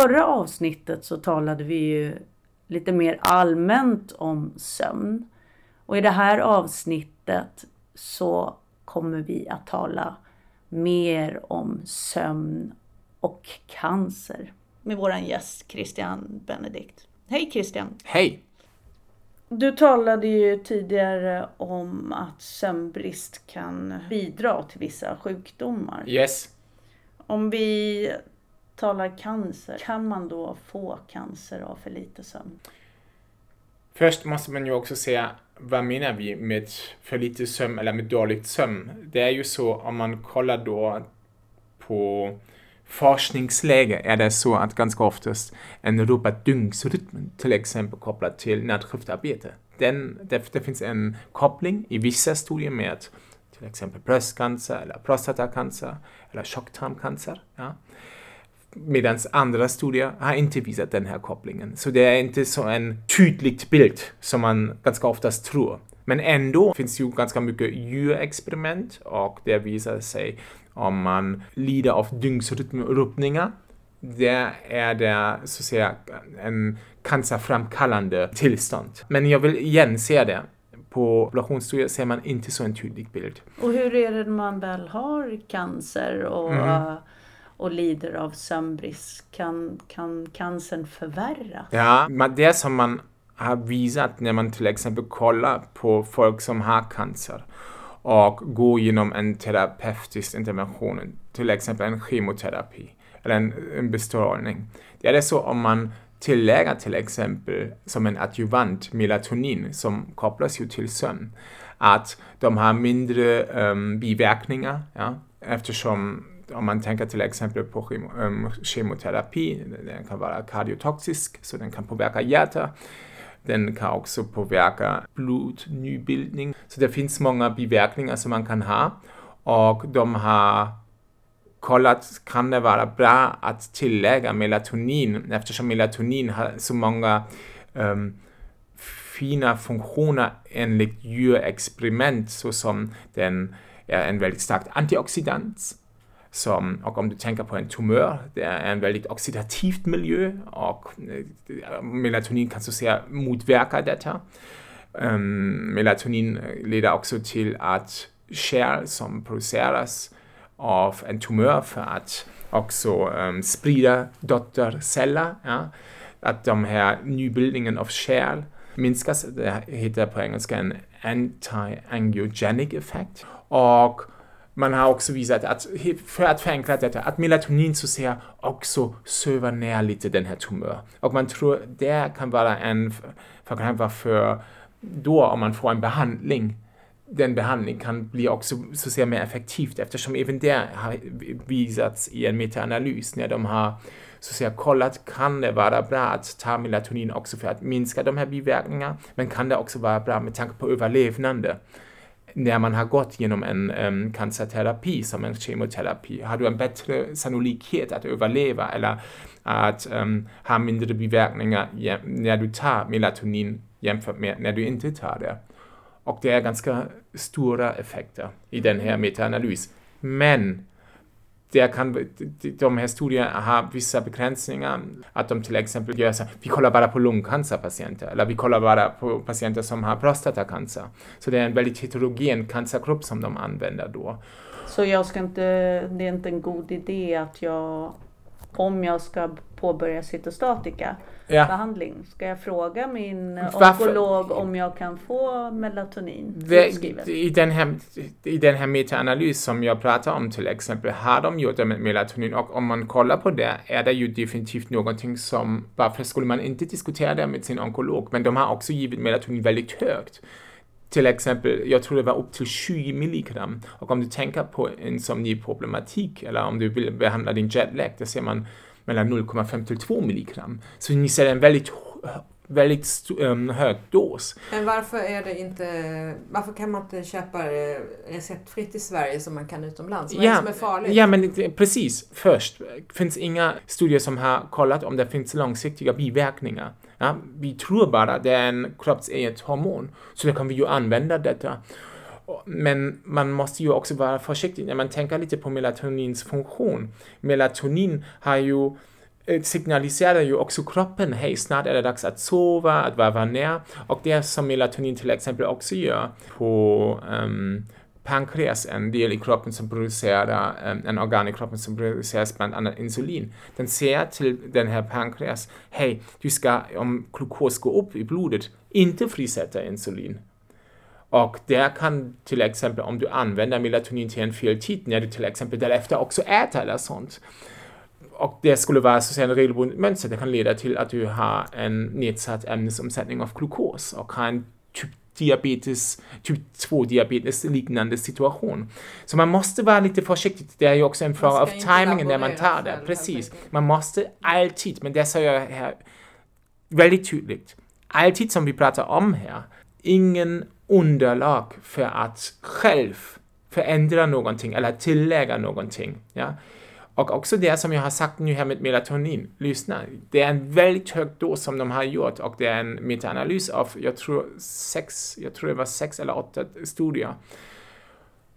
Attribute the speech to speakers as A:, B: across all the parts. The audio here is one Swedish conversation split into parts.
A: Förra avsnittet så talade vi ju lite mer allmänt om sömn. Och i det här avsnittet så kommer vi att tala mer om sömn och cancer med vår gäst Christian Benedikt. Hej Christian!
B: Hej!
A: Du talade ju tidigare om att sömnbrist kan bidra till vissa sjukdomar.
B: Yes.
A: Om vi talar cancer, kan man då få cancer av för lite sömn?
B: Först måste man ju också säga vad menar vi med för lite sömn eller med dåligt sömn? Det är ju så om man kollar då på forskningsläge är det så att ganska oftast en rubbad dygnsrytm till exempel kopplat till nattskiftarbete. Den, det, det finns en koppling i vissa studier med till exempel bröstcancer eller prostatacancer eller tjocktarmcancer. Ja. Medan andra studier har inte visat den här kopplingen. Så det är inte så en tydligt bild som man ganska oftast tror. Men ändå finns ju ganska mycket djurexperiment och det visar sig om man lider av dygnsrytmrubbningar. Det är det så att säga en cancerframkallande tillstånd. Men jag vill igen säga det på populationsstudier ser man inte så en tydlig bild.
A: Och hur är det när man väl har cancer och, mm och lider av sömnbrist? Kan, kan cancern förvärras?
B: Ja, det som man har visat när man till exempel kollar på folk som har cancer och går genom en terapeutisk intervention, till exempel en kemoterapi eller en, en bestrålning. Det är så om man tillägger till exempel som en adjuvant melatonin som kopplas ju till sömn. Att de har mindre um, biverkningar ja, eftersom om man tänker till exempel på eh, kemoterapi, den kan vara kardiotoxisk så den kan påverka hjärtat. Den kan också påverka blodnybildning. Så det finns många biverkningar som man kan ha och de har kollat kan det vara bra att tillägga melatonin eftersom melatonin har så många um, fina funktioner enligt djurexperiment såsom den är en väldigt stark antioxidant som, och om du tänker på en tumör, det är en väldigt oxidativt miljö och eh, melatonin kan så säga motverka detta. Um, melatonin leder också till att kärl som produceras av en tumör för att också um, sprida dotterceller. Ja? Att de här nybildningen av kärl minskas. Det heter på engelska en anti-angiogenic effekt. Och man har också visat att, för att förenkla detta, att melatonin så säga också söver ner lite den här tumören. Och man tror det kan vara en förklaring varför då om man får en behandling den behandling kan bli också så att säga mer effektivt eftersom även det har visats i en metaanalys när de har så att säga kollat kan det vara bra att ta melatonin också för att minska de här biverkningarna men kan det också vara bra med tanke på överlevnande när man har gått genom en um, cancerterapi som en kemoterapi har du en bättre sannolikhet att överleva eller att um, ha mindre biverkningar när du tar melatonin jämfört med när du inte tar det. Och det är ganska stora effekter i den här metaanalysen. Men det kan, de här studierna har vissa begränsningar. Att de till exempel gör så vi kollar bara på lungcancerpatienter eller vi kollar bara på patienter som har prostatacancer. Så det är en väldigt heterogen cancergrupp som de använder då.
A: Så jag ska inte, det är inte en god idé att jag, om jag ska påbörja cytostatika, ja. behandling. Ska jag fråga min Varför? onkolog om jag kan få melatonin
B: I den här, i den här metaanalys som jag pratar om till exempel har de gjort det med melatonin och om man kollar på det är det ju definitivt någonting som, varför skulle man inte diskutera det med sin onkolog? Men de har också givit melatonin väldigt högt till exempel, jag tror det var upp till 20 milligram. Och om du tänker på insomniproblematik eller om du vill behandla din jetlag, då ser man mellan 0,5 till 2 milligram. Så ni ser en väldigt väldigt um, hög dos.
C: Men varför är det inte, varför kan man inte köpa receptfritt i Sverige som man kan utomlands? Vad ja, är det som är farligt?
B: Ja, men precis. Först, finns inga studier som har kollat om det finns långsiktiga biverkningar. Ja, vi tror bara att det är en kroppseget hormon, så då kan vi ju använda detta. Men man måste ju också vara försiktig när man tänker lite på melatonins funktion. Melatonin har ju eh, signaliserar ju också kroppen, hej snart är det dags att sova, att varva ner. Och det som melatonin till exempel också gör på um, pankreas, en del i kroppen som producerar, eh, en organ i kroppen som producerar bland annat insulin. Den säger till den här pankreas, hej, du ska, om glukos går upp i blodet, inte frisätta insulin. Och där kan till exempel om du använder melatonin till en fel tid, när du till exempel därefter också äter eller sånt. Och det skulle vara så att säga, en regelbundet mönster, det kan leda till att du har en nedsatt ämnesomsättning av glukos och har en typ diabetes, typ 2 diabetes liknande situation. Så man måste vara lite försiktig. Det är ju också en fråga av timingen när man tar det. Precis. Man måste alltid, men det säger jag här väldigt tydligt, alltid som vi pratar om här, ingen underlag för att själv förändra någonting eller tillägga någonting. Ja? Och också det som jag har sagt nu här med melatonin, lyssna, det är en väldigt hög dos som de har gjort och det är en metaanalys av, jag tror, sex, jag tror det var sex eller åtta studier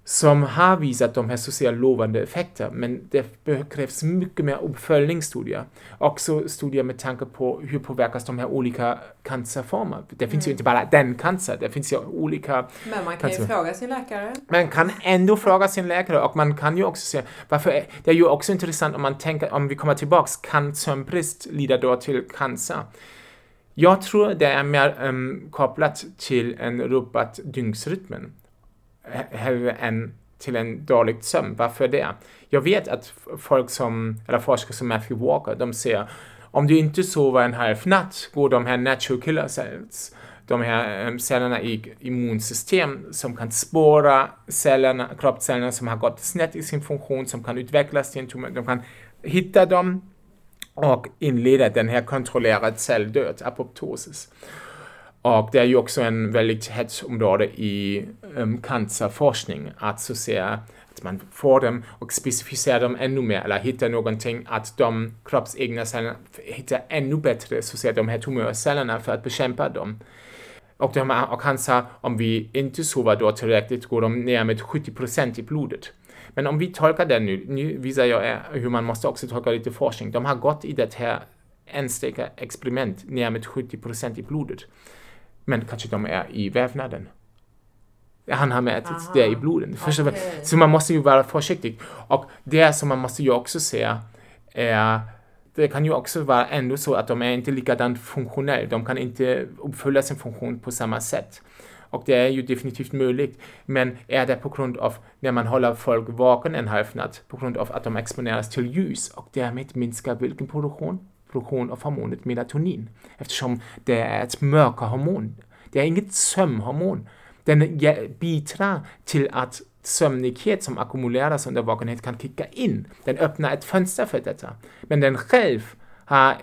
B: som har visat de här socialt lovande effekter, men det krävs mycket mer uppföljningsstudier. Också studier med tanke på hur påverkas de här olika cancerformer. Det finns mm. ju inte bara den cancer, det finns ju olika
C: Men man kan cancer. ju fråga sin läkare.
B: Man kan ändå fråga sin läkare och man kan ju också se, varför, det är ju också intressant om man tänker, om vi kommer tillbaks, kan sömnbrist leda då till cancer? Jag tror det är mer um, kopplat till en rubbad dygnsrytmen hellre än till en dålig sömn. Varför det? Jag vet att folk som, eller forskare som Matthew Walker, de säger om du inte sover en halv natt går de här natural killer cells, de här ehm, cellerna i immunsystem som kan spåra cellerna, kroppscellerna som har gått snett i sin funktion, som kan utvecklas till en tumör, de kan hitta dem och inleda den här kontrollerade celldöd, apoptosis. Och det är ju också en väldigt hett område i um, cancerforskning, att så säga att man får dem och specificerar dem ännu mer eller hittar någonting att de kroppsegna cellerna hittar ännu bättre så att säga de här tumörcellerna för att bekämpa dem. Och de och han sa, om vi inte sover då tillräckligt, går de ner med 70% i blodet. Men om vi tolkar det nu, nu visar jag hur man måste också tolka lite forskning. De har gått i det här enstaka experiment ner med 70% i blodet men kanske de är i vävnaden. Han har mätit Aha. det i blodet. Okay. Så man måste ju vara försiktig. Och det som man måste ju också se är det kan ju också vara ändå så att de är inte likadant funktionella. De kan inte uppfylla sin funktion på samma sätt. Och det är ju definitivt möjligt. Men är det på grund av när man håller folk vaken en halv natt på grund av att de exponeras till ljus och därmed minskar vilken produktion? Produktion av hormonet melatonin eftersom det är ett mörkerhormon. Det är inget sömnhormon. Den bidrar till att sömnighet som ackumuleras under vakenhet kan kicka in. Den öppnar ett fönster för detta. Men den själv har,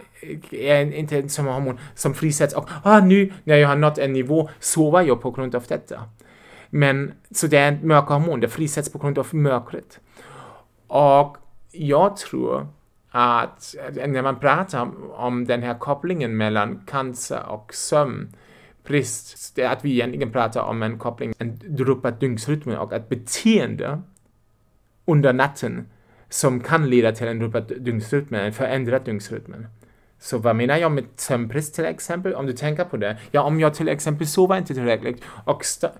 B: eh, är inte ett sömnhormon som frisätts och ah, nu när jag har nått en nivå sover jag på grund av detta. Men så det är ett mörkerhormon, det frisätts på grund av mörkret. Och jag tror att när man pratar om den här kopplingen mellan cancer och sömnbrist, det är att vi egentligen pratar om en koppling, en druppad dygnsrytm och ett beteende under natten som kan leda till en druppad dygnsrytm, en förändrad dygnsrytm. Så vad menar jag med sömnbrist till exempel? Om du tänker på det. Ja, om jag till exempel sover inte tillräckligt och eh,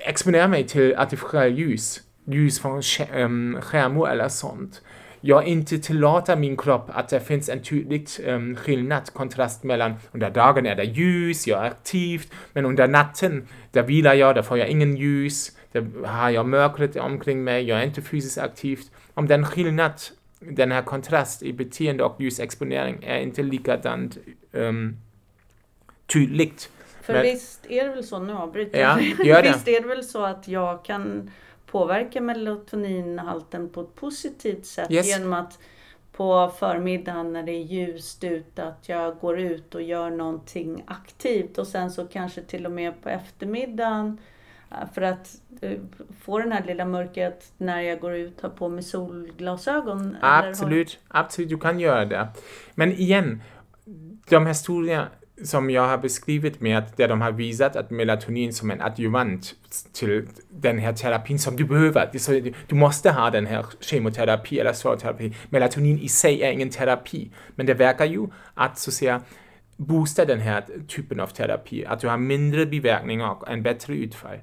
B: exponerar mig till artificiellt ljus, ljus från eh, skärmar eller sånt, jag inte tillåter min kropp att det finns en tydlig um, skillnad, kontrast mellan under dagen är det ljus, jag är aktiv, men under natten, där vilar jag, där får jag ingen ljus, där har jag mörkret omkring mig, jag är inte fysiskt aktiv. Om den skillnad, den här kontrast i beteende och ljusexponering är inte likadant um, tydligt.
A: För men, visst är det väl så, nu avbryter jag, ja, visst är det väl så att jag kan påverka melatoninhalten på ett positivt sätt yes. genom att på förmiddagen när det är ljust ute att jag går ut och gör någonting aktivt och sen så kanske till och med på eftermiddagen eh, för att eh, få den här lilla mörkret när jag går ut har på mig solglasögon.
B: Absolut, har... absolut, du kan göra det. Men igen, de här studierna som jag har beskrivit med att där de har visat att melatonin som en adjuvant till den här terapin som du behöver. Du måste ha den här kemoterapi eller sårterapi. Melatonin i sig är ingen terapi, men det verkar ju att så att säga boosta den här typen av terapi, att du har mindre biverkningar och en bättre utfall.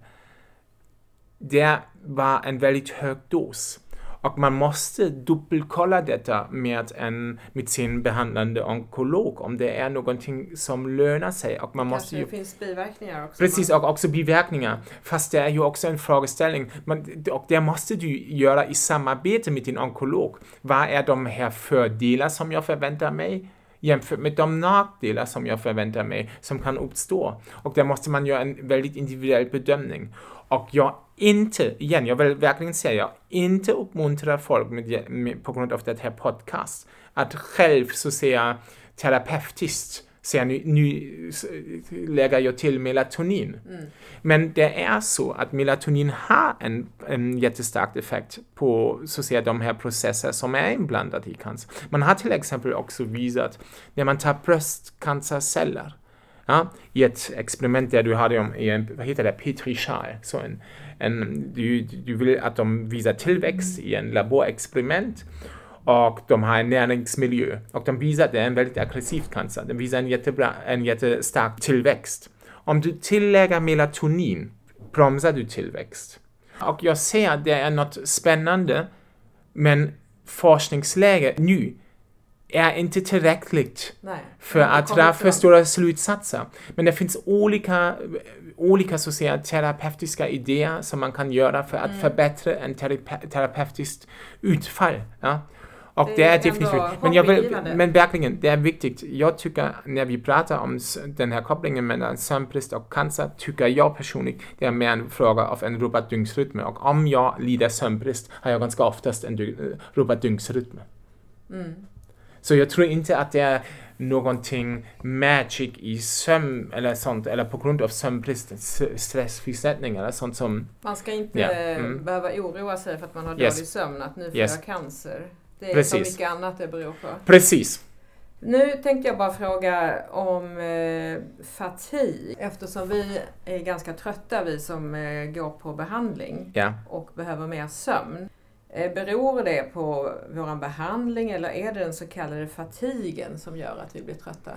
B: Det var en väldigt hög dos. Och man måste dubbelkolla detta med, en, med sin behandlande onkolog om det är någonting som lönar sig. Och man
C: Kanske
B: måste ju,
C: det finns biverkningar också.
B: Precis, och också biverkningar. Fast det är ju också en frågeställning. Man, och det måste du göra i samarbete med din onkolog. Vad är de här fördelar som jag förväntar mig? Jämfört med de nackdelar som jag förväntar mig som kan uppstå. Och där måste man göra en väldigt individuell bedömning. Och jag inte, igen, jag vill verkligen säga, inte uppmuntra folk med, med, på grund av det här podcast att själv så säga terapeutiskt säga nu, lägger jag till melatonin. Mm. Men det är så att melatonin har en, en jättestark effekt på så att säga, de här processer som är inblandade i cancer. Man har till exempel också visat när man tar bröstcancerceller ja, i ett experiment där du har dem i en, vad heter det, petrischal, så en, en, du, du vill att de visar tillväxt i en laborexperiment och de har en näringsmiljö och de visar att det är en väldigt aggressiv cancer. De visar en, jättebra, en jättestark tillväxt. Om du tillägger melatonin bromsar du tillväxt. Och jag ser att det är något spännande men forskningsläget nu är inte tillräckligt
C: Nej,
B: för att dra för stora slutsatser. Men det finns olika, olika så säga, terapeutiska idéer som man kan göra för att mm. förbättra en terape terapeutiskt utfall. Ja? Och det, det är definitivt, men, jag vill, men verkligen, det är viktigt. Jag tycker, när vi pratar om den här kopplingen mellan sömnbrist och cancer, tycker jag personligen, det är mer en fråga av en rubbad dygnsrytm. Och om jag lider sömnbrist har jag ganska oftast en rubbad. Mm. Så jag tror inte att det är någonting magic i sömn eller sånt, eller på grund av sömnbrist, stressfrisättning eller sånt som...
C: Man ska inte ja, mm. behöva oroa sig för att man har dålig yes. sömn, att nu får yes. jag cancer. Det är Precis. så mycket annat det beror på.
B: Precis.
C: Nu tänkte jag bara fråga om eh, fatigue. Eftersom vi är ganska trötta, vi som eh, går på behandling
B: ja.
C: och behöver mer sömn. Eh, beror det på vår behandling eller är det den så kallade fatigen som gör att vi blir trötta?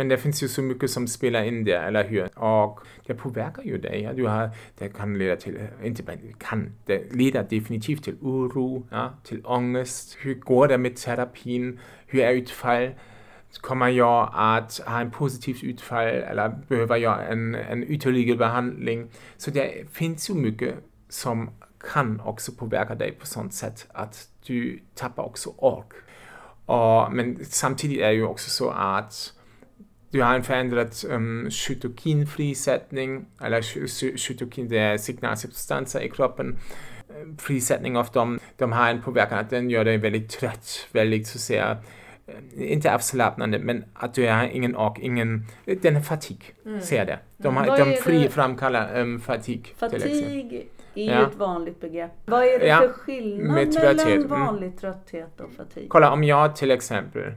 B: Men det finns ju så mycket som spelar in där, eller hur? Och det påverkar ju dig. Du har, det kan leda till, inte bara kan, det leder definitivt till oro, ja, till ångest. Hur går det med terapin? Hur är utfall? Kommer jag att ha en positivt utfall eller behöver jag en, en ytterligare behandling? Så det finns ju mycket som kan också påverka dig på sånt sätt att du tappar också ork. Och, men samtidigt är det ju också så att du har en förändrad um, cytokinfrisättning, eller cytokin, det är signalsubstanser i kroppen. Frisättning av dem, de har en påverkan att den gör dig väldigt trött, väldigt så säga, eh, inte avslappnande, men att du har ingen ork, ingen, den är fatig, mm. ser det. De, har, de fri framkallar um, fatig.
A: Fatig är ja. ju ett vanligt begrepp. Vad är det ja. för skillnad mellan vanlig trötthet och fatig?
B: Kolla, om jag till exempel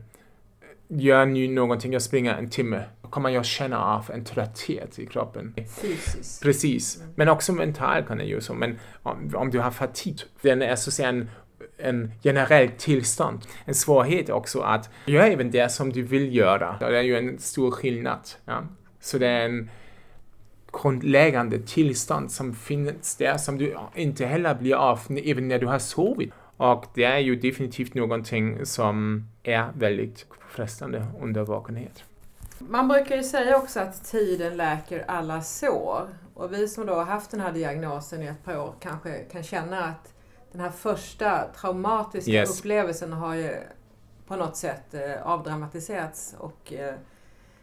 B: gör nu någonting, jag springer en timme, då kommer jag känna av en trötthet i kroppen.
C: Fysiskt.
B: Precis. Mm. Men också mentalt kan det ju så. Men om, om du har fatig, den är så att säga en en generell tillstånd. En svårighet också att göra även det som du vill göra. Det är ju en stor skillnad. Ja? Så det är en grundläggande tillstånd som finns där som du inte heller blir av även när du har sovit. Och det är ju definitivt någonting som är väldigt frestande under vakenhet.
C: Man brukar ju säga också att tiden läker alla sår. Och vi som då har haft den här diagnosen i ett par år kanske kan känna att den här första traumatiska yes. upplevelsen har ju på något sätt eh, avdramatiserats och eh,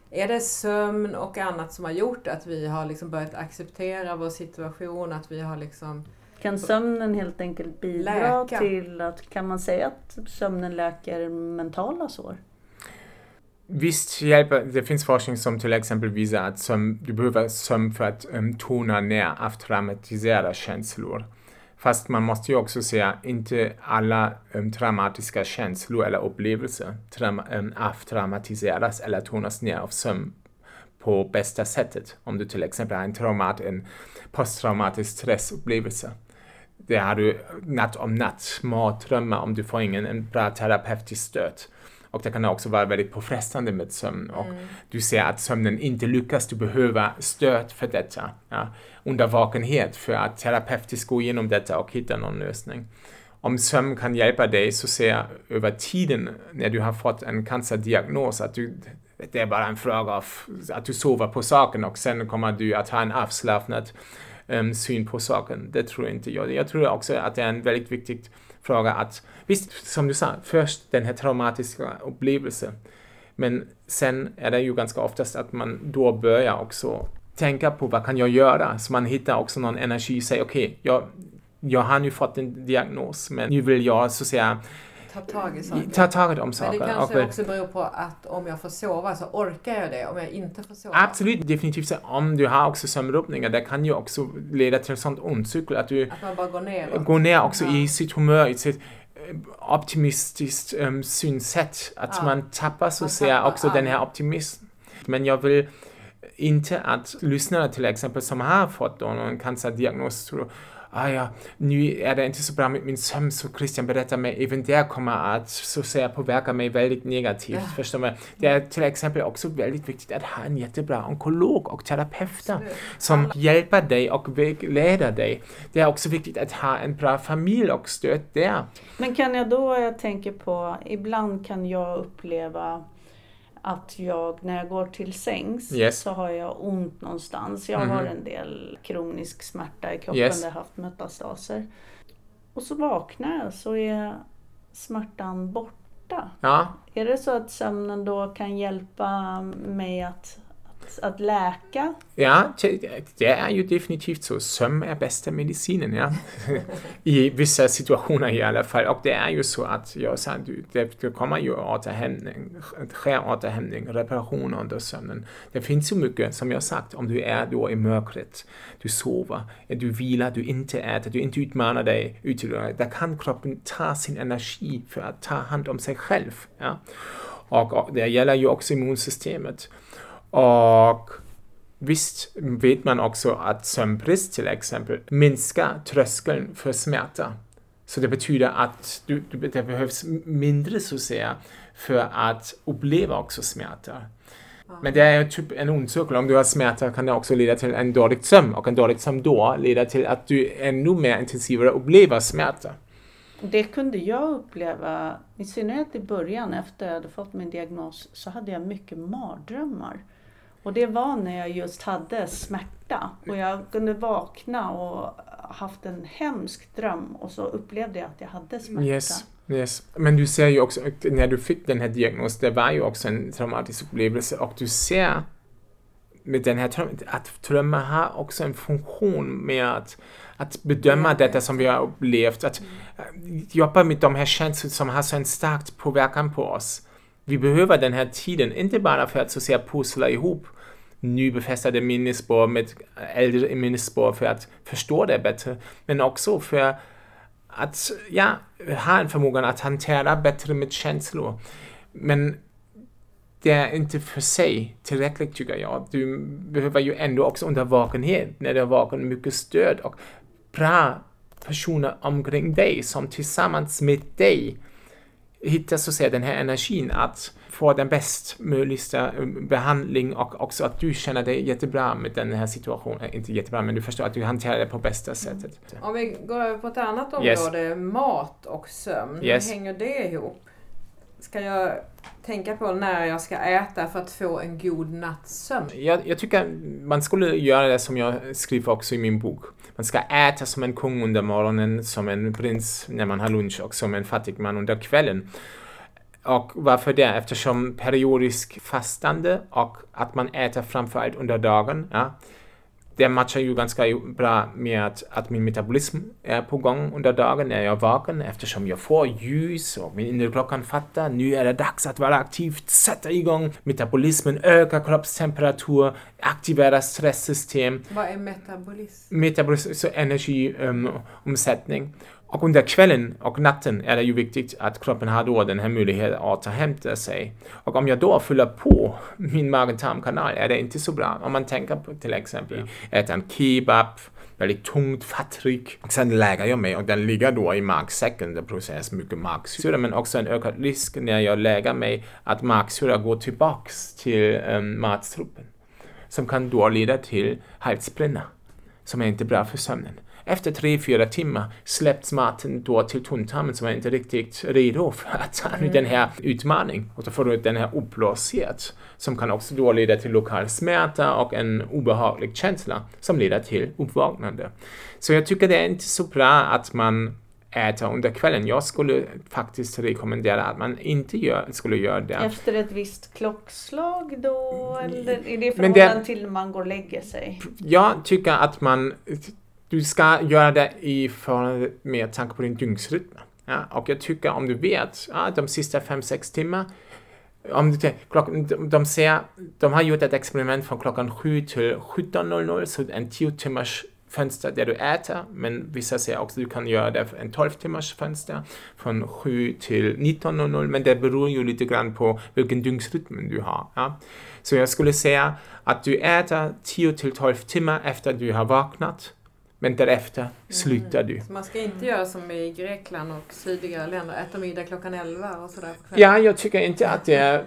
C: är det sömn och annat som har gjort att vi har liksom börjat acceptera vår situation? Att vi har liksom
A: kan sömnen helt enkelt bidra läka. till att, kan man säga att sömnen läker mentala sår?
B: Visst hjälper, det finns forskning som till exempel visar att sömn, du behöver sömn för att um, tona ner avtraumatiserade känslor. Fast man måste ju också säga inte alla um, traumatiska känslor eller upplevelser trauma, um, avtraumatiseras eller tonas ner av sömn på bästa sättet. Om du till exempel har en, traumat, en posttraumatisk stressupplevelse. Det har du natt om natt, mardrömmar om du får ingen en bra terapeutisk stöd. Och det kan också vara väldigt påfrestande med sömn. Och mm. Du ser att sömnen inte lyckas, du behöver stöd för detta. Ja, under vakenhet för att terapeutiskt gå igenom detta och hitta någon lösning. Om sömn kan hjälpa dig så ser jag över tiden när du har fått en cancerdiagnos att du, det är bara en fråga av att du sover på saken och sen kommer du att ha en avslappnad um, syn på saken. Det tror inte jag. Jag tror också att det är en väldigt viktig fråga att, visst som du sa, först den här traumatiska upplevelsen. Men sen är det ju ganska oftast att man då börjar också tänka på vad kan jag göra? Så man hittar också någon energi och säger okej, okay, jag, jag har nu fått en diagnos men nu vill jag så att säga
C: ta tag i saker.
B: Ta tag i saker.
C: Men det kanske och, också beror på att om jag får sova så orkar jag det om jag inte får sova.
B: Absolut, definitivt. Om du har också sömnrubbningar, det kan ju också leda till ett sånt ond cykel att du
C: att man bara går ner.
B: Går ner också ja. i sitt humör, i sitt eh, optimistiskt um, synsätt. Att ja. man tappar så att säga också ja. den här optimismen. Men jag vill inte att lyssnare till exempel som har fått då någon cancerdiagnos tror ah ja, nu är det inte så bra med min sömn så Christian berättar mig, även det kommer att så säga påverka mig väldigt negativt. Ja. Förstår man? Det är till exempel också väldigt viktigt att ha en jättebra onkolog och terapeut som Alla. hjälper dig och vägleder dig. Det är också viktigt att ha en bra familj och stöd där.
A: Men kan jag då, jag tänker på, ibland kan jag uppleva att jag när jag går till sängs yes. så har jag ont någonstans. Jag mm -hmm. har en del kronisk smärta i kroppen yes. där jag haft metastaser. Och så vaknar jag så är smärtan borta. Ja. Är det så att sömnen då kan hjälpa mig att att, läka?
B: Ja, det är ju definitivt så. Sömn är bästa medicinen, ja. I vissa situationer i alla fall. Och det är ju så att jag sa, det kommer ju återhämtning, sker återhämtning, reparation under sömnen. Det finns ju mycket, som jag sagt, om du är då i mörkret, du sover, du vilar, du inte äter, du inte utmanar dig ytterligare. Där kan kroppen ta sin energi för att ta hand om sig själv. Ja. Och det gäller ju också immunsystemet. Och visst vet man också att sömnbrist till exempel minskar tröskeln för smärta. Så det betyder att du, det behövs mindre så att säga för att uppleva också smärta. Men det är typ en ond cirkel. Om du har smärta kan det också leda till en dålig sömn och en dålig sömn då leder till att du ännu mer intensivare upplever smärta.
A: Det kunde jag uppleva, i synnerhet i början efter jag hade fått min diagnos, så hade jag mycket mardrömmar. Och det var när jag just hade smärta och jag kunde vakna och haft en hemsk dröm och så upplevde jag att jag hade smärta.
B: Yes. Yes. Men du ser ju också, när du fick den här diagnosen, det var ju också en traumatisk upplevelse och du ser med den här att drömmar har också en funktion med att, att bedöma detta som vi har upplevt, att mm. jobba med de här känslorna som har så en stark påverkan på oss. Vi behöver den här tiden, inte bara för att så att säga pussla ihop nybefästade minnesspår med äldre minnesspår för att förstå det bättre, men också för att ja, ha en förmåga att hantera bättre med känslor. Men det är inte för sig tillräckligt tycker jag. Du behöver ju ändå också under vakenhet, när du är vaken, mycket stöd och bra personer omkring dig som tillsammans med dig hitta så att säga, den här energin att få den bäst möjliga eh, behandling och också att du känner dig jättebra med den här situationen. Inte jättebra, men du förstår att du hanterar det på bästa sättet.
C: Om vi går över på ett annat område, yes. mat och sömn. Yes. Hur hänger det ihop? Ska jag tänka på när jag ska äta för att få en god natts sömn?
B: Jag, jag tycker man skulle göra det som jag skriver också i min bok. Man ska äta som en kung under morgonen, som en prins när man har lunch och som en fattig man under kvällen. Och varför det? Eftersom periodisk fastande och att man äter framförallt under dagen, ja, det matchar ju ganska bra med att, att min metabolism är på gång under dagen när jag är vaken eftersom jag får ljus och min inre klockan fattar nu är det dags att vara aktivt, sätta igång metabolismen, öka kroppstemperatur, aktivera stresssystem.
C: Vad är metabolism?
B: Metabolism, så energiomsättning. Um, Och under kvällen och natten är det ju viktigt att kroppen har då den här möjligheten att återhämta sig. Och om jag då fyller på min mag-tarmkanal är det inte så bra. Om man tänker på till exempel äta en kebab, väldigt tungt, fattrik. Sen lägger jag mig och den ligger då i magsäcken. Det produceras mycket magsyra men också en ökad risk när jag lägger mig att magsyra går tillbaks till um, matstrupen. Som kan då leda till halsbränna som är inte bra för sömnen. Efter tre, fyra timmar släpps maten då till tunntarmen som är inte riktigt redo för att ta mm. den här utmaningen. Och då får du den här uppblåshet som kan också då leda till lokal smärta och en obehaglig känsla som leder till uppvaknande. Så jag tycker det är inte så bra att man äter under kvällen. Jag skulle faktiskt rekommendera att man inte gör, skulle göra det.
A: Efter ett visst klockslag då? Eller är det förhållande till när man går och lägger sig?
B: Jag tycker att man du ska göra det i förhållande med tanke på din dygnsrytm. Ja, och jag tycker om du vet ja, de sista 5-6 timmar, om du, klock, de, ser, de har gjort ett experiment från klockan 7 till 17.00, så en 10 timmars fönster där du äter, men vissa säger också att du kan göra det för en 12 timmars fönster från 7 till 19.00, men det beror ju lite grann på vilken dygnsrytm du har. Ja. Så jag skulle säga att du äter 10 till 12 timmar efter att du har vaknat men därefter slutar du.
C: Så man ska inte göra som i Grekland och sydliga länder, äta middag klockan 11 och sådär
B: Ja, jag tycker inte att det, är,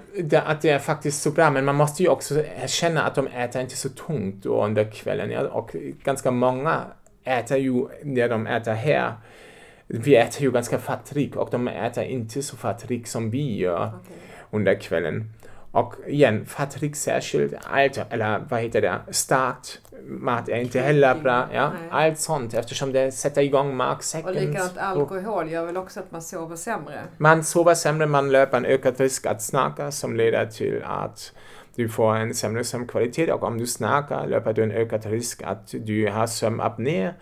B: att det är faktiskt så bra, men man måste ju också känna att de äter inte så tungt under kvällen. Ja, och ganska många äter ju, när de äter här, vi äter ju ganska fattigt och de äter inte så fattigt som vi gör okay. under kvällen. Och igen, fattigt särskilt, allt, eller vad heter det, starkt mat är inte heller bra. Ja, allt sånt eftersom det sätter igång magsäcken.
C: Och likadant alkohol gör väl också att man sover sämre?
B: Man sover sämre, man löper en ökad risk att snacka som leder till att du får en sämre sömnkvalitet och om du snackar löper du en ökad risk att du har sömnapné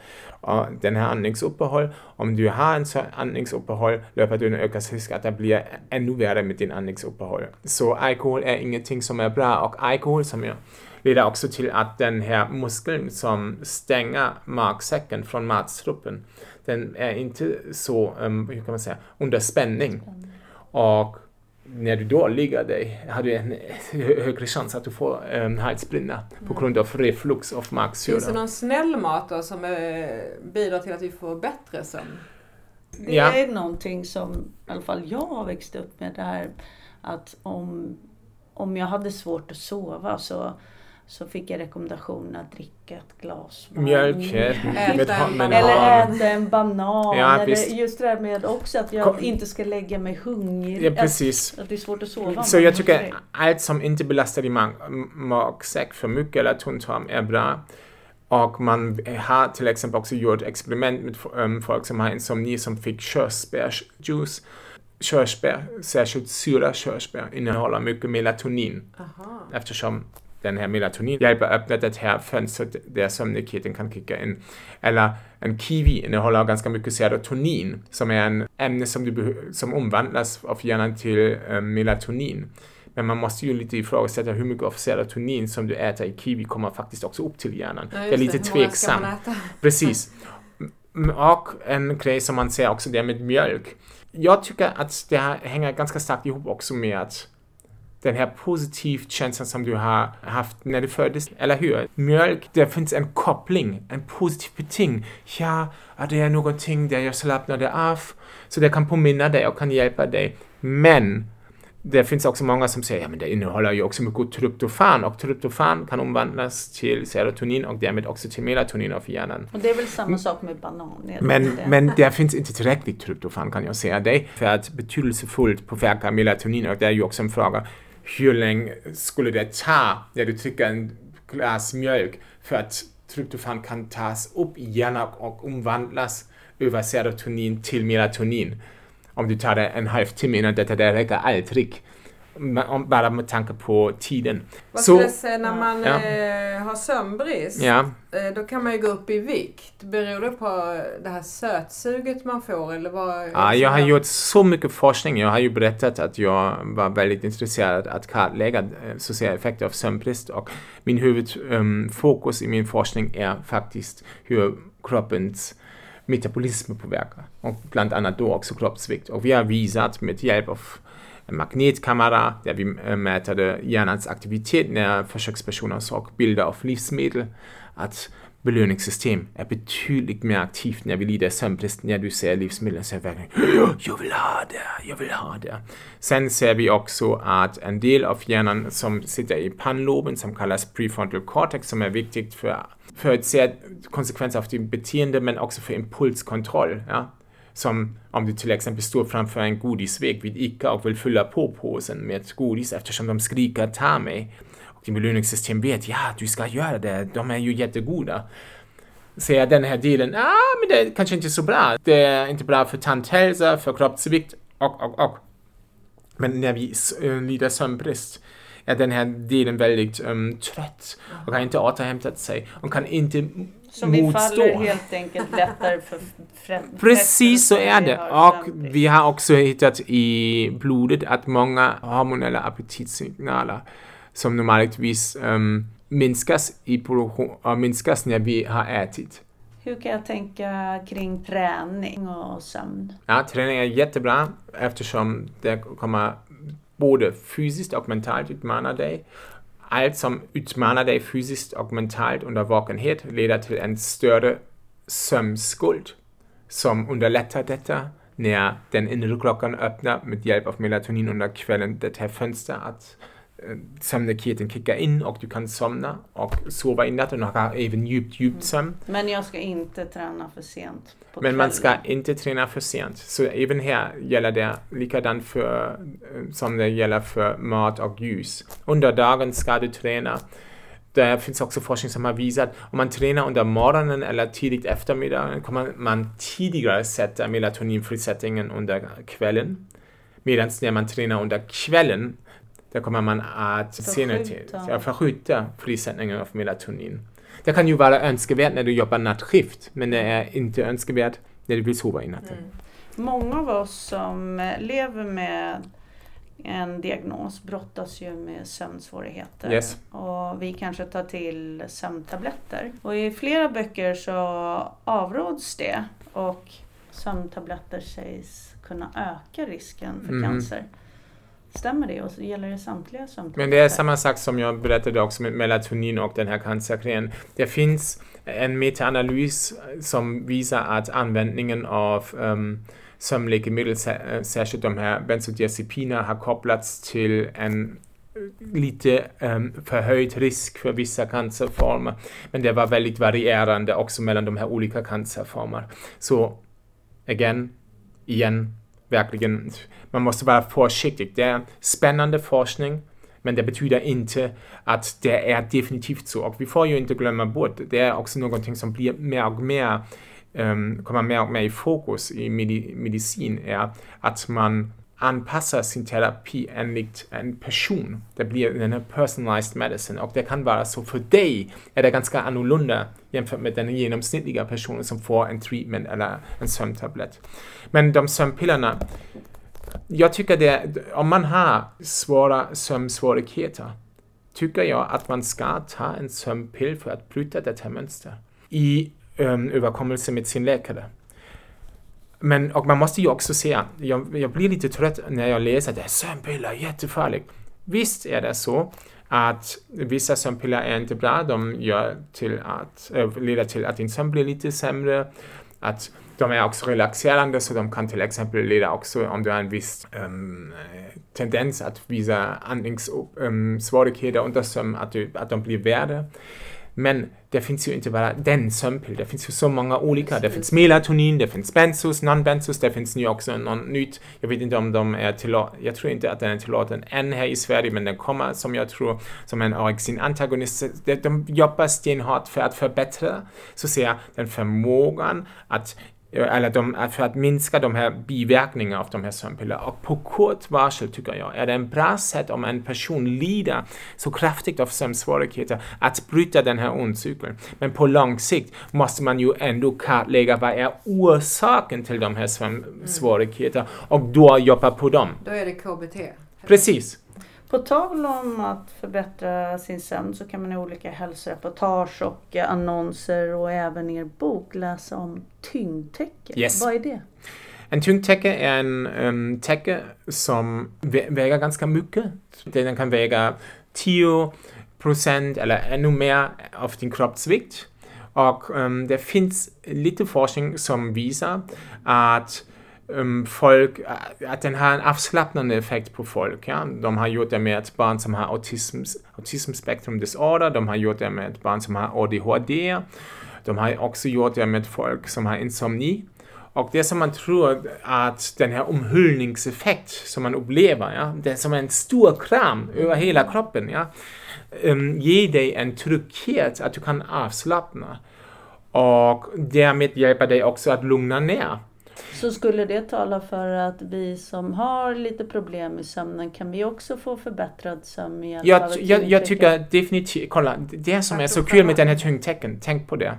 B: och den här andningsuppehåll. Om du har en andningsuppehåll löper du en ökad risk att det blir ännu värre med din andningsuppehåll. Så alkohol är ingenting som är bra och alkohol som jag leder också till att den här muskeln som stänger magsäcken från matstrupen, den är inte så, um, hur kan man säga, under spänning. Och när du då ligger dig har du en högre chans att du får um, halsbränna på grund av reflux av magsyra.
C: Finns det någon snäll mat då som uh, bidrar till att vi får bättre sömn?
A: Det ja. är någonting som i alla fall jag har växt upp med det här att om, om jag hade svårt att sova så så fick jag rekommendationen att dricka ett glas
B: Mjölk,
A: banan. Eller äta en banan. Ja, eller just det där med också att jag Kom. inte ska lägga mig hungrig.
B: Ja, precis.
A: Att, att det är svårt att sova.
B: Så jag tycker allt som inte belastar din mag magsäck för mycket eller tunntarm är bra. Och man har till exempel också gjort experiment med um, folk som har insomni som fick körsbärsjuice. Körsbär, särskilt syra körsbär, innehåller mycket melatonin. Aha. Eftersom den här melatonin hjälper öppna det här fönstret där sömnigheten kan kicka in. Eller en kiwi innehåller ganska mycket serotonin som är en ämne som, du som omvandlas av hjärnan till um, melatonin. Men man måste ju lite ifrågasätta hur mycket av serotonin som du äter i kiwi kommer faktiskt också upp till hjärnan. Ja, det är lite tveksamt. Precis. Och en grej som man ser också det med mjölk. Jag tycker att det hänger ganska starkt ihop också med att den här positiva känslan som du har haft när du föddes, eller hur? Mjölk, det finns en koppling, en positiv beting. Ja, det är någonting där jag slappnade av, så det kan påminna dig och kan hjälpa dig. Men det finns också många som säger ja, det innehåller ju också mycket tryptofan och tryptofan kan omvandlas till serotonin och därmed också till melatonin av hjärnan.
A: Och det är väl samma sak med bananer?
B: Men, det? men det finns inte tillräckligt tryptofan kan jag säga dig för att betydelsefullt påverka melatonin och det är ju också en fråga hur länge skulle det ta när du dricker en glas mjölk för att tryptofan kan tas upp i hjärnan och omvandlas över serotonin till melatonin. Om du tar det en halvtimme innan detta, det räcker aldrig bara med tanke på tiden.
C: Vad skulle jag säga när man ja. eh, har sömnbrist? Ja. Eh, då kan man ju gå upp i vikt. Beror det på det här sötsuget man får eller vad?
B: Ja, jag har gjort så mycket forskning. Jag har ju berättat att jag var väldigt intresserad att kartlägga eh, sociala effekter av sömnbrist och min huvudfokus um, i min forskning är faktiskt hur kroppens metabolism påverkar. Och bland annat då också kroppsvikt. Och vi har visat med hjälp av magnetkamera där vi mäter hjärnans när försökspersoner såg bilder av livsmedel att belöningssystem är betydligt mer aktivt när vi lider sömnbrist. När du ser livsmedel så är verkligen jag vill ha det, jag vill ha det. Sen ser vi också att en del av hjärnan som sitter pannloben som kallas prefrontal cortex som är viktigt för, för se konsekvenser av ditt beteende men också för impulskontroll. Ja? Som om du till exempel står framför en godisvägg vid ICA och vill fylla på påsen med godis eftersom de skriker ta mig och din belöningssystem vet, ja, du ska göra det, de är ju jättegoda. Säger den här delen, ja, ah, men det är kanske inte så bra. Det är inte bra för tandhälsa, för kroppsvikt och, och, och. Men när vi eh, lider sömnbrist är den här delen väldigt um, trött och har inte återhämtat sig och kan inte
A: så motstå. vi faller helt enkelt lättare för
B: Precis så är det. Och vi har också hittat i blodet att många hormonella aptitsignaler som normaltvis um, minskas, i produktion, uh, minskas när vi har ätit.
A: Hur kan jag tänka kring träning och sömn?
B: Ja, träning är jättebra eftersom det kommer både fysiskt och mentalt utmana dig. Allt som utmanar dig fysiskt och mentalt under vakenhet leder till en större sömnskuld som underlättar detta när den inre klockan öppnar med hjälp av melatonin under kvällen, det här fönstret att sömnraketen kickar in och du kan somna och sova i natten och ha även djupt, djupt mm. sömn.
A: Men jag ska inte träna för sent
B: Men man ska inte träna för sent. Så även här gäller det likadant för, eh, som det gäller för mat och ljus. Under dagen ska du träna. Det finns också forskning som har visat att om man tränar under morgonen eller tidigt eftermiddag kommer man tidigare sätta melatoninfrisättningen under kvällen. Medan när man tränar under kvällen där kommer man att senare till, ja, förskjuta frisättningen av melatonin. Det kan ju vara önskvärt när du jobbar nattskift, men det är inte önskvärt när du vill sova i natten. Mm.
A: Många av oss som lever med en diagnos brottas ju med sömnsvårigheter.
B: Yes.
A: Och vi kanske tar till sömntabletter. Och i flera böcker så avråds det och sömntabletter sägs kunna öka risken för mm. cancer. Stämmer det och gäller det samtliga sömntabletter?
B: Men det är samma sak som jag berättade också med melatonin och den här cancergrenen. Det finns en metaanalys som visar att användningen av um, sömnläkemedel, eh, särskilt de här benzodiazepiner, har kopplats till en eh, lite um, förhöjd risk för vissa cancerformer. Men det var väldigt varierande också mellan de här olika cancerformerna. Så, again, igen, verkligen man måste vara försiktig. Det är spännande forskning, men det betyder inte att det är definitivt så. Och vi får ju inte glömma bort, det är också någonting som blir mer och mer, um, kommer mer och mer i fokus i medicin, är att man anpassar sin terapi enligt en person. Det blir en personalized medicine och det kan vara så för dig är det ganska annorlunda jämfört med den genomsnittliga personen som får en treatment eller en sömntablett. Men de sömnpillerna jag tycker det, om man har svåra sömnsvårigheter, tycker jag att man ska ta en sömnpill för att bryta detta mönster i ehm, um, överkommelse med sin läkare. Men och man måste ju också se, jag, jag blir lite trött när jag läser att sömnpiller är jättefarligt. Visst är det så att vissa sömnpiller är inte bra, de gör till att, äh, leder till att din sömn blir lite sämre, att de är också relaxerande så de kan till exempel leda också om du har en viss ähm, tendens att visa andningssvårigheter ähm, under sömn, att, du, att de blir värre. Men det finns ju inte bara den sömnpill, det finns ju så många olika. Det finns melatonin, det finns bensos, non-bensos, det finns nu också något nytt. Jag vet inte om de är tillåtna, jag tror inte att den är tillåten än här i Sverige, men den kommer som jag tror som en orexin-antagonist. De jobbar stenhårt för att förbättra så säga, den förmågan att eller de, för att minska de här biverkningarna av de här sömnpiller. Och på kort varsel tycker jag är det en bra sätt om en person lider så kraftigt av sömnsvårigheter att bryta den här ondcykeln. Men på lång sikt måste man ju ändå kartlägga vad är orsaken till de här sömnsvårigheterna och då jobba på dem.
C: Då är det KBT?
B: Precis.
A: På tal om att förbättra sin sömn så kan man i olika hälsoreportage och annonser och även i er bok läsa om tyngdtäcke.
B: Yes.
A: Vad är det?
B: En tyngdtäcke är en um, täcke som vä väger ganska mycket. Den kan väga 10 procent eller ännu mer av din kroppsvikt. Och um, det finns lite forskning som visar att Ehm, folk, att den har en avslappnande effekt på folk. Ja? De har gjort det med ett barn som har autism, autism spectrum disorder, de har gjort det med ett barn som har ADHD, de har också gjort det med folk som har insomni. Och det som man tror att den här omhullningseffekt som man upplever, ja, det är som en stor kram över hela kroppen, ja, um, ger dig en trygghet att du kan avslappna. Och därmed hjälper dig också att lugna ner.
A: Så skulle det tala för att vi som har lite problem med sömnen, kan vi också få förbättrad sömn med hjälp
B: Jag, jag, jag tycker definitivt, kolla, det som är så kul med den här tyngdtäcken, tänk på det.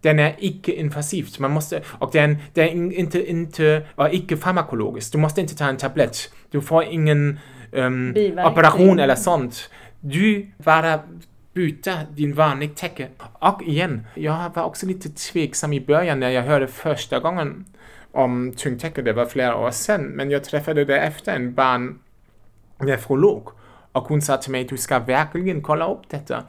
B: Den är icke-invasivt, man måste, och den, den är inte, inte, och icke-farmakologisk. Du måste inte ta en tablett. Du får ingen um, operation eller sånt. Du bara byta din vanliga täcke. Och igen, jag var också lite tveksam i början när jag hörde första gången om tyngdtäcke, det var flera år sedan, men jag träffade därefter en barnnefrolog och hon sa till mig, du ska verkligen kolla upp detta.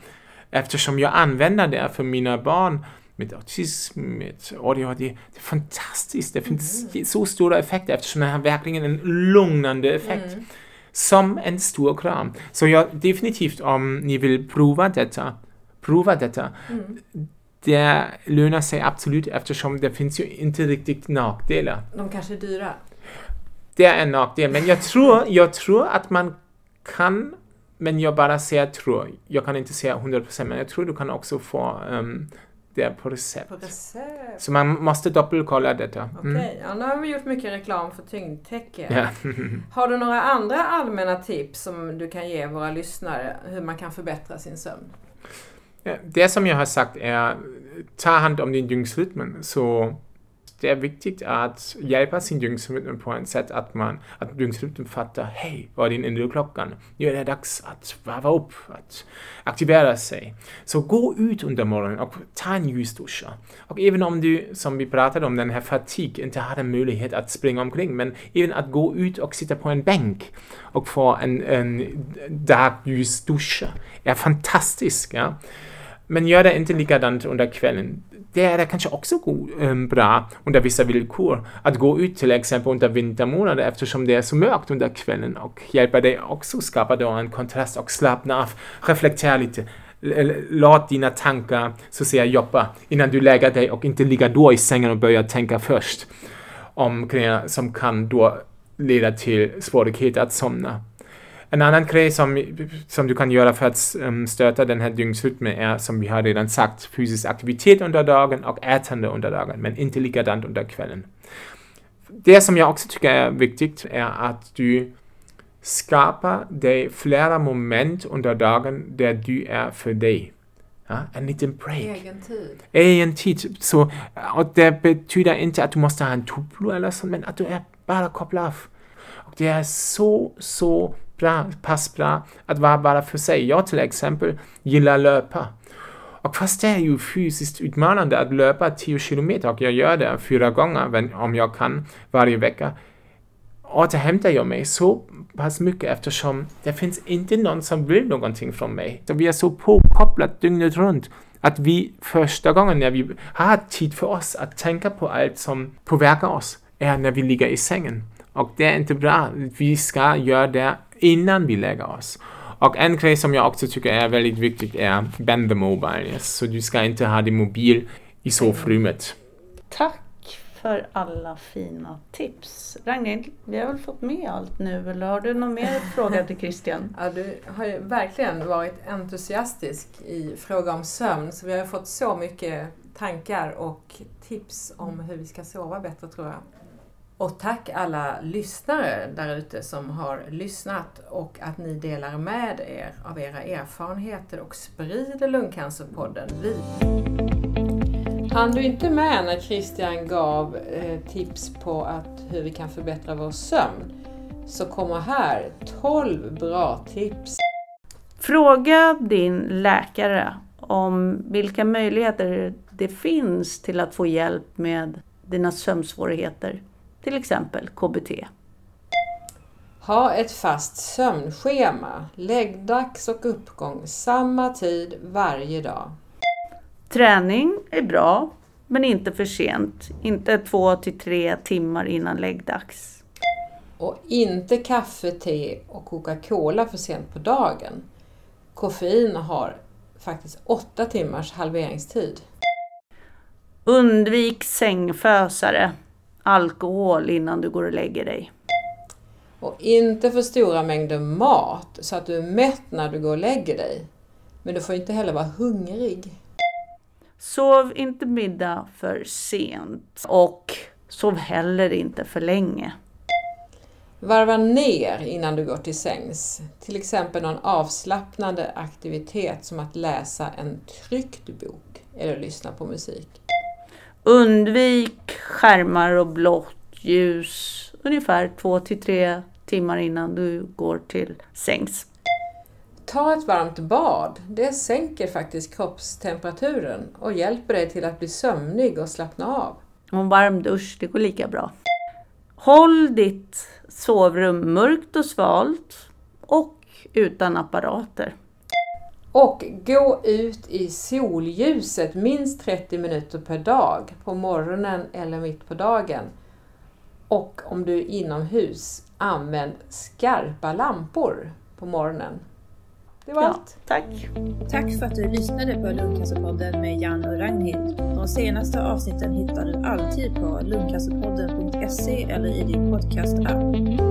B: Eftersom jag använder det för mina barn med autism, med ADHD. Det är fantastiskt. Det finns så stora effekter eftersom den har verkligen en lugnande effekt. Som en stor kram. Så jag definitivt om ni vill prova detta, prova detta. Det lönar sig absolut eftersom det finns ju inte riktigt nackdelar.
C: De kanske är dyra.
B: Det är en nackdel, men jag tror, jag tror att man kan, men jag bara säger tror. Jag kan inte säga 100% men jag tror du kan också få um, det på recept.
C: På recept.
B: Så man måste dubbelkolla detta.
C: Okej,
B: Mm.
C: ja, nu har vi gjort mycket reklam för tyngdtäcke.
B: Ja.
C: Har du några andra allmänna tips som du kan ge våra lyssnare hur man kan förbättra sin sömn?
B: Det som jag har sagt är, ta hand om din dygnsrytm. Så det är viktigt att hjälpa sin dygnsrytm på ett sätt att man, att dygnsrytmen fattar, hej, vad är din inre klockan? Nu är det dags att varva upp, att aktivera sig. Så gå ut under morgonen och ta en ljusduscha. Och även om du, som vi pratade om, den här fatig, inte har en möjlighet att springa omkring, men även att gå ut och sitta på en bänk och få en, en dagljusduscha är fantastiskt. Ja? Men gör det inte likadant under kvällen. Det är kanske också god, ähm, bra under vissa villkor att gå ut till exempel under vintermånader eftersom det är så mörkt under kvällen och hjälper dig också skapa då en kontrast och slappna av, reflektera lite. Låt dina tankar så att säga jobba innan du lägger dig och inte ligga då i sängen och börjar tänka först om grejer som kan då leda till svårigheter att somna. En annan grej som, som du kan göra för att um, stöta den här dygnsrytmen är, som vi har redan sagt, fysisk aktivitet under dagen och ätande under dagen, men inte likadant under kvällen. Det som jag också tycker är viktigt är att du skapar dig flera moment under dagen där du är för dig. Ja, en liten break
C: Egen tid.
B: egen tid. Så, och det betyder inte att du måste ha en tuplo eller så, men att du är bara koppla av. Och det är så, så bra, pass bra att vara bara för sig. Jag till exempel gillar löpa. Och fast det är ju fysiskt utmanande att löpa 10 kilometer och jag gör det fyra gånger om jag kan varje vecka återhämtar jag mig så pass mycket eftersom det finns inte någon som vill någonting från mig. Så vi är så påkopplat dygnet runt att vi första gången när vi har tid för oss att tänka på allt som påverkar oss är när vi ligger i sängen. Och det är inte bra. Vi ska göra det innan vi lägger oss. Och en grej som jag också tycker är väldigt viktigt är bend the mobile. Yes. Så du ska inte ha din mobil i sovrummet.
A: Tack för alla fina tips. Ragnhild, vi har väl fått med allt nu eller har du någon mer fråga till Christian?
C: Ja, du har ju verkligen varit entusiastisk i fråga om sömn så vi har ju fått så mycket tankar och tips om hur vi ska sova bättre tror jag. Och tack alla lyssnare där ute som har lyssnat och att ni delar med er av era erfarenheter och sprider Lungcancerpodden vidare. Han du inte med när Christian gav eh, tips på att hur vi kan förbättra vår sömn så kommer här 12 bra tips.
A: Fråga din läkare om vilka möjligheter det finns till att få hjälp med dina sömnsvårigheter, till exempel KBT.
C: Ha ett fast sömnschema, läggdags och uppgång samma tid varje dag.
A: Träning är bra, men inte för sent. Inte två till tre timmar innan läggdags.
C: Och inte kaffe, te och Coca-Cola för sent på dagen. Koffein har faktiskt åtta timmars halveringstid.
A: Undvik sängfösare, alkohol innan du går och lägger dig.
C: Och inte för stora mängder mat så att du är mätt när du går och lägger dig. Men du får inte heller vara hungrig.
A: Sov inte middag för sent och sov heller inte för länge.
C: Varva ner innan du går till sängs. Till exempel någon avslappnande aktivitet som att läsa en tryckt bok eller lyssna på musik.
A: Undvik skärmar och blått ljus ungefär två till tre timmar innan du går till sängs.
C: Ta ett varmt bad. Det sänker faktiskt kroppstemperaturen och hjälper dig till att bli sömnig och slappna av.
A: Och en varm dusch, det går lika bra. Håll ditt sovrum mörkt och svalt och utan apparater.
C: Och gå ut i solljuset minst 30 minuter per dag på morgonen eller mitt på dagen. Och om du är inomhus, använd skarpa lampor på morgonen. Det var
A: Ja,
C: allt.
A: tack.
D: Tack för att du lyssnade på Lungcancerpodden med Jan och Ragnhild. De senaste avsnitten hittar du alltid på lungcancerpodden.se eller i din podcast-app.